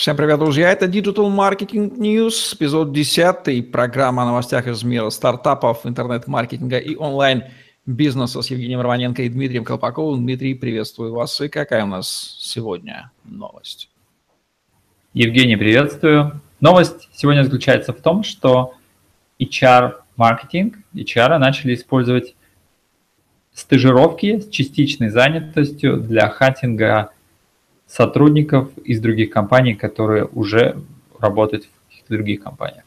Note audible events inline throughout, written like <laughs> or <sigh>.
Всем привет, друзья! Это Digital Marketing News, эпизод 10, программа о новостях из мира стартапов, интернет-маркетинга и онлайн-бизнеса с Евгением Романенко и Дмитрием Колпаковым. Дмитрий, приветствую вас. И какая у нас сегодня новость? Евгений, приветствую. Новость сегодня заключается в том, что HR-маркетинг, HR начали использовать стажировки с частичной занятостью для хантинга сотрудников из других компаний, которые уже работают в каких-то других компаниях.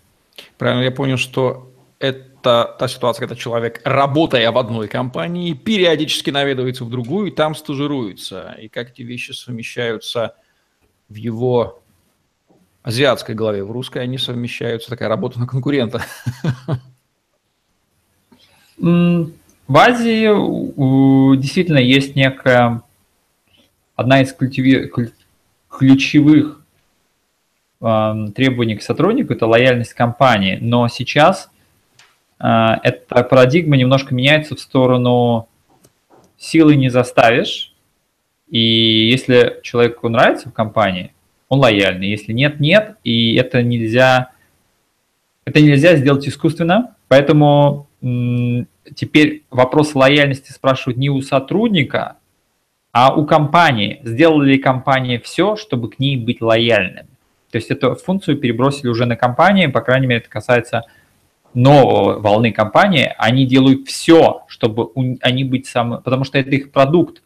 Правильно, я понял, что это та ситуация, когда человек, работая в одной компании, периодически наведывается в другую и там стажируется. И как эти вещи совмещаются в его азиатской голове, в русской они совмещаются, такая работа на конкурента. В Азии действительно есть некая одна из ключевых э, требований к сотруднику – это лояльность компании. Но сейчас э, эта парадигма немножко меняется в сторону силы не заставишь. И если человеку нравится в компании, он лояльный. Если нет, нет. И это нельзя, это нельзя сделать искусственно. Поэтому теперь вопрос лояльности спрашивают не у сотрудника, а у компании, сделали ли компания все, чтобы к ней быть лояльными? То есть эту функцию перебросили уже на компании, по крайней мере, это касается нового волны компании. Они делают все, чтобы они быть самым... Потому что это их продукт,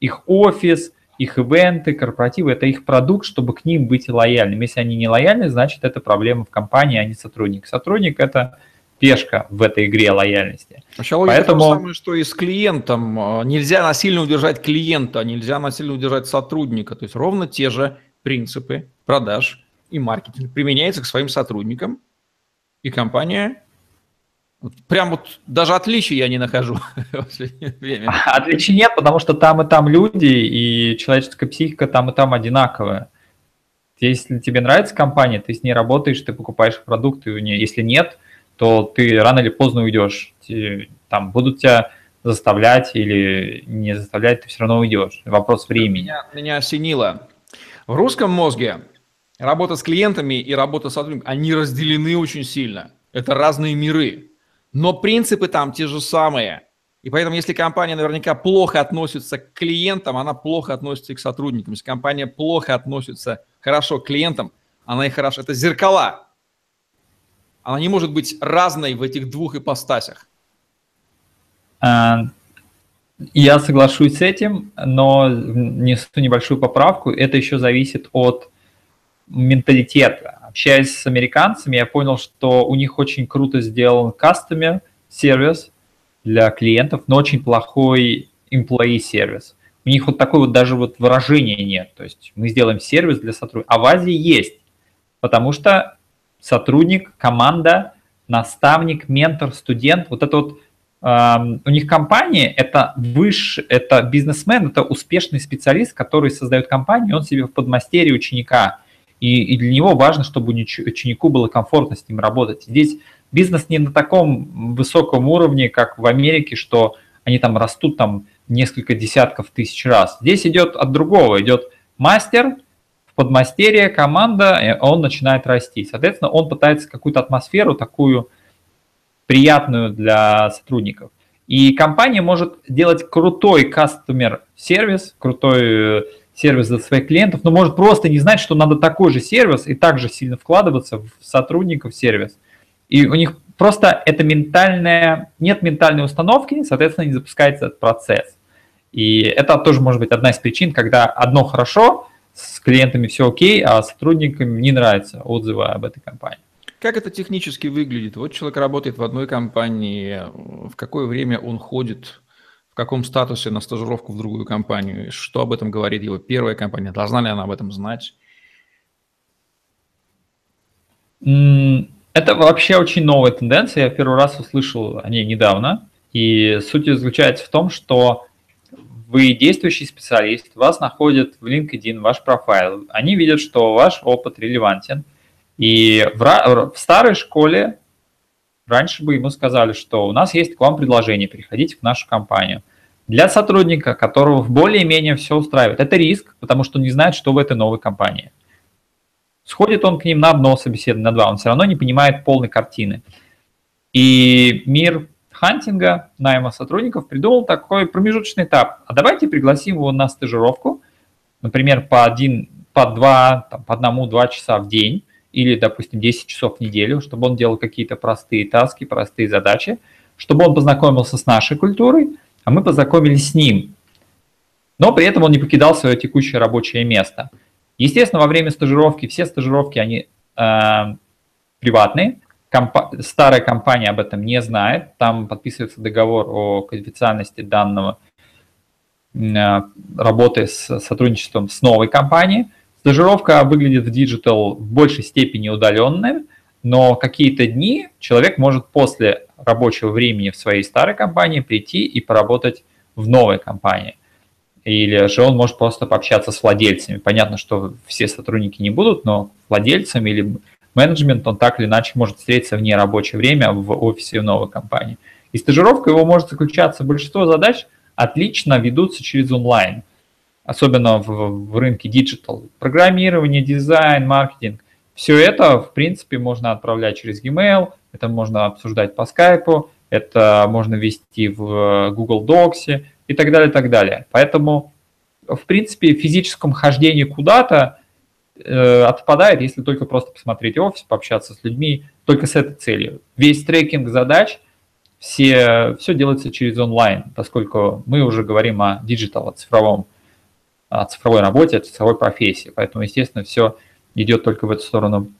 их офис, их ивенты, корпоративы, это их продукт, чтобы к ним быть лояльным. Если они не лояльны, значит, это проблема в компании, а не сотрудник. Сотрудник – это пешка в этой игре лояльности. Вообще логика Поэтому... то самое, что и с клиентом. А, нельзя насильно удержать клиента, нельзя насильно удержать сотрудника. То есть ровно те же принципы продаж и маркетинга применяются к своим сотрудникам. И компания Прям вот даже отличий я не нахожу <laughs> в последнее время. <laughs> Отличий нет, потому что там и там люди, и человеческая психика там и там одинаковая. Если тебе нравится компания, ты с ней работаешь, ты покупаешь продукты у нее. Если нет, то ты рано или поздно уйдешь. Там будут тебя заставлять или не заставлять, ты все равно уйдешь. Вопрос времени. Меня, меня осенило. В русском мозге работа с клиентами и работа с сотрудниками, они разделены очень сильно. Это разные миры. Но принципы там те же самые. И поэтому, если компания наверняка плохо относится к клиентам, она плохо относится и к сотрудникам. Если компания плохо относится хорошо к клиентам, она и хорошо. Это зеркала она не может быть разной в этих двух ипостасях. А, я соглашусь с этим, но несу небольшую поправку. Это еще зависит от менталитета. Общаясь с американцами, я понял, что у них очень круто сделан customer сервис для клиентов, но очень плохой employee сервис. У них вот такой вот даже вот выражения нет. То есть мы сделаем сервис для сотрудников. А в Азии есть, потому что сотрудник, команда, наставник, ментор, студент. Вот это вот э, у них компания это выше, это бизнесмен, это успешный специалист, который создает компанию, он себе в подмастерье ученика. И, и для него важно, чтобы ученику было комфортно с ним работать. Здесь бизнес не на таком высоком уровне, как в Америке, что они там растут там несколько десятков тысяч раз. Здесь идет от другого, идет мастер, подмастерье, команда, он начинает расти. Соответственно, он пытается какую-то атмосферу такую приятную для сотрудников. И компания может делать крутой customer сервис, крутой э, сервис для своих клиентов, но может просто не знать, что надо такой же сервис и также сильно вкладываться в сотрудников сервис. И у них просто это ментальная, нет ментальной установки, соответственно, не запускается этот процесс. И это тоже может быть одна из причин, когда одно хорошо, с клиентами все окей, а сотрудникам не нравятся отзывы об этой компании. Как это технически выглядит? Вот человек работает в одной компании, в какое время он ходит, в каком статусе на стажировку в другую компанию? Что об этом говорит его первая компания? Должна ли она об этом знать? Это вообще очень новая тенденция. Я первый раз услышал о ней недавно. И суть заключается в том, что вы действующий специалист, вас находят в LinkedIn, ваш профайл, они видят, что ваш опыт релевантен, и в, в старой школе раньше бы ему сказали, что у нас есть к вам предложение, приходите в нашу компанию. Для сотрудника, которого более-менее все устраивает, это риск, потому что он не знает, что в этой новой компании. Сходит он к ним на одно собеседование, на два, он все равно не понимает полной картины. И мир хантинга, найма сотрудников придумал такой промежуточный этап. А давайте пригласим его на стажировку, например, по один, по два, там, по одному-два часа в день или, допустим, 10 часов в неделю, чтобы он делал какие-то простые таски, простые задачи, чтобы он познакомился с нашей культурой, а мы познакомились с ним. Но при этом он не покидал свое текущее рабочее место. Естественно, во время стажировки, все стажировки, они э, приватные, Компа- старая компания об этом не знает, там подписывается договор о конфиденциальности данного э, работы с сотрудничеством с новой компанией. Стажировка выглядит в Digital в большей степени удаленной, но какие-то дни человек может после рабочего времени в своей старой компании прийти и поработать в новой компании. Или же он может просто пообщаться с владельцами. Понятно, что все сотрудники не будут, но владельцам или менеджмент он так или иначе может встретиться вне рабочее время в офисе в новой компании. И стажировка его может заключаться, большинство задач отлично ведутся через онлайн особенно в, в рынке digital. Программирование, дизайн, маркетинг. Все это, в принципе, можно отправлять через Gmail, это можно обсуждать по Skype, это можно вести в Google Docs и так далее, так далее. Поэтому, в принципе, в физическом хождении куда-то э, отпадает, если только просто посмотреть офис, пообщаться с людьми, только с этой целью. Весь трекинг задач, все, все делается через онлайн, поскольку мы уже говорим о digital, о цифровом о цифровой работе, о цифровой профессии. Поэтому, естественно, все идет только в эту сторону.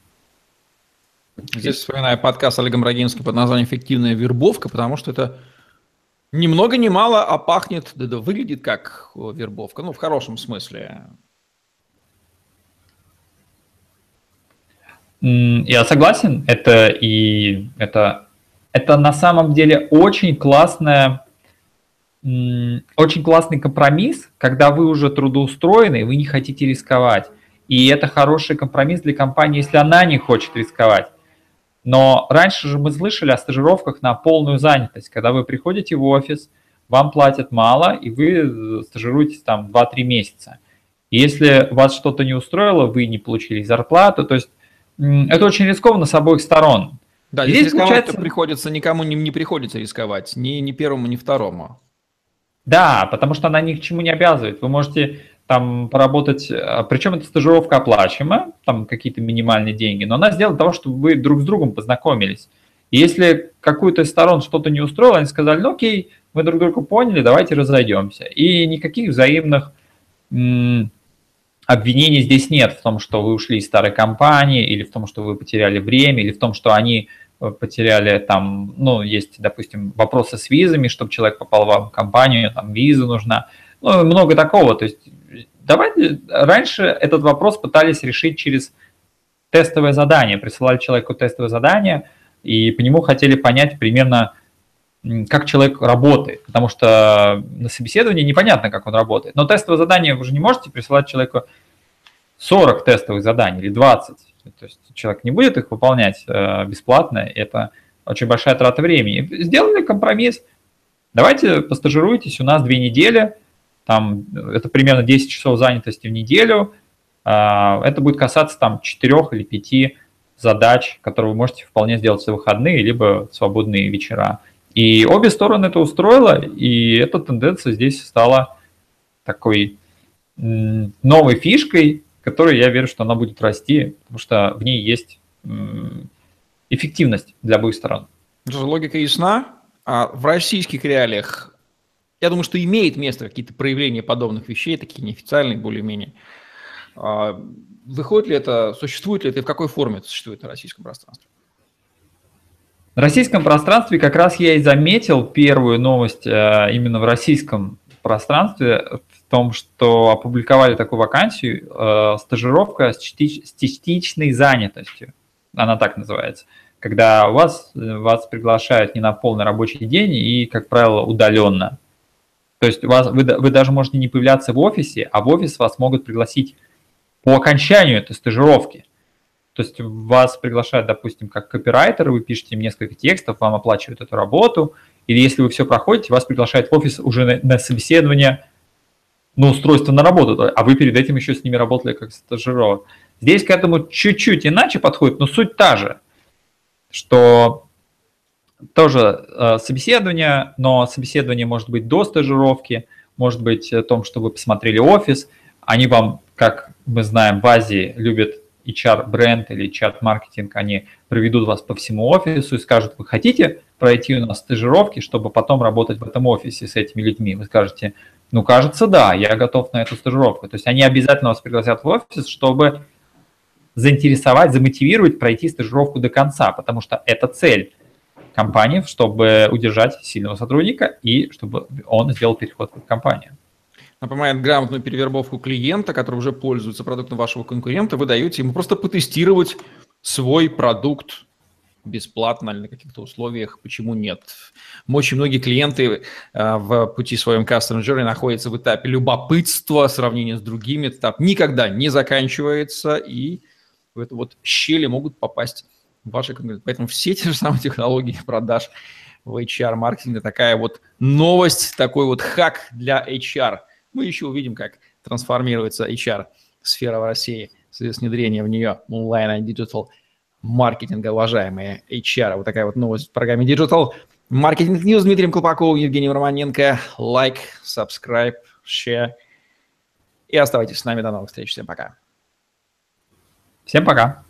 Здесь вспоминаю подкаст с Олегом Рогинским под названием «Эффективная вербовка», потому что это ни много ни мало, а пахнет, да, да выглядит как вербовка, ну, в хорошем смысле. Я согласен, это и это, это на самом деле очень классная очень классный компромисс, когда вы уже трудоустроены, вы не хотите рисковать. И это хороший компромисс для компании, если она не хочет рисковать. Но раньше же мы слышали о стажировках на полную занятость, когда вы приходите в офис, вам платят мало, и вы стажируетесь там 2-3 месяца. И если вас что-то не устроило, вы не получили зарплату, то есть это очень рискованно с обоих сторон. Да, здесь, здесь рисковать получается... приходится, никому не, не приходится рисковать, ни, ни первому, ни второму. Да, потому что она ни к чему не обязывает. Вы можете там поработать, а, причем эта стажировка оплачиваема, там какие-то минимальные деньги, но она сделана для того, чтобы вы друг с другом познакомились. И если какую-то из сторон что-то не устроило, они сказали, ну окей, мы друг друга поняли, давайте разойдемся. И никаких взаимных м- обвинений здесь нет в том, что вы ушли из старой компании, или в том, что вы потеряли время, или в том, что они потеряли там, ну, есть, допустим, вопросы с визами, чтобы человек попал в компанию, там виза нужна, ну, много такого. То есть давайте, раньше этот вопрос пытались решить через тестовое задание, присылали человеку тестовое задание, и по нему хотели понять примерно, как человек работает, потому что на собеседовании непонятно, как он работает. Но тестовое задание вы же не можете присылать человеку 40 тестовых заданий или 20. То есть человек не будет их выполнять э, бесплатно, это очень большая трата времени. Сделали компромисс. Давайте постажируйтесь у нас две недели, там это примерно 10 часов занятости в неделю. А, это будет касаться там 4 или 5 задач, которые вы можете вполне сделать в выходные, либо свободные вечера. И обе стороны это устроило, и эта тенденция здесь стала такой новой фишкой, которая, я верю, что она будет расти, потому что в ней есть эффективность для обоих сторон. Логика ясна. А в российских реалиях, я думаю, что имеет место какие-то проявления подобных вещей, такие неофициальные более-менее. А выходит ли это, существует ли это, в какой форме это существует на российском пространстве? На российском пространстве как раз я и заметил первую новость э, именно в российском пространстве том, что опубликовали такую вакансию, э, стажировка с, частич, с частичной занятостью, она так называется, когда вас, вас приглашают не на полный рабочий день и, как правило, удаленно. То есть вас, вы, вы даже можете не появляться в офисе, а в офис вас могут пригласить по окончанию этой стажировки. То есть вас приглашают, допустим, как копирайтер, вы пишете им несколько текстов, вам оплачивают эту работу, или если вы все проходите, вас приглашают в офис уже на, на собеседование – на устройство на работу, а вы перед этим еще с ними работали как стажировок. Здесь к этому чуть-чуть иначе подходит, но суть та же, что тоже э, собеседование, но собеседование может быть до стажировки, может быть о том, что вы посмотрели офис. Они вам, как мы знаем, в Азии любят HR-бренд или HR-маркетинг, они проведут вас по всему офису и скажут, вы хотите пройти у нас стажировки, чтобы потом работать в этом офисе с этими людьми? Вы скажете, ну, кажется, да, я готов на эту стажировку. То есть они обязательно вас пригласят в офис, чтобы заинтересовать, замотивировать пройти стажировку до конца, потому что это цель компании, чтобы удержать сильного сотрудника и чтобы он сделал переход в компанию. Напоминает грамотную перевербовку клиента, который уже пользуется продуктом вашего конкурента, вы даете ему просто потестировать свой продукт бесплатно или на каких-то условиях, почему нет. Очень многие клиенты э, в пути своем Customer Journey находятся в этапе любопытства, сравнения с другими. Этап никогда не заканчивается, и в эту вот щели могут попасть ваши конкуренты. Поэтому все те же самые технологии продаж в HR-маркетинге, такая вот новость, такой вот хак для HR. Мы еще увидим, как трансформируется HR-сфера в России с внедрением в нее онлайн и digital маркетинга, уважаемые HR. Вот такая вот новость в программе Digital Marketing News Дмитрием Колпаковым, Евгением Романенко. Лайк, subscribe, share. И оставайтесь с нами. До новых встреч. Всем пока. Всем пока.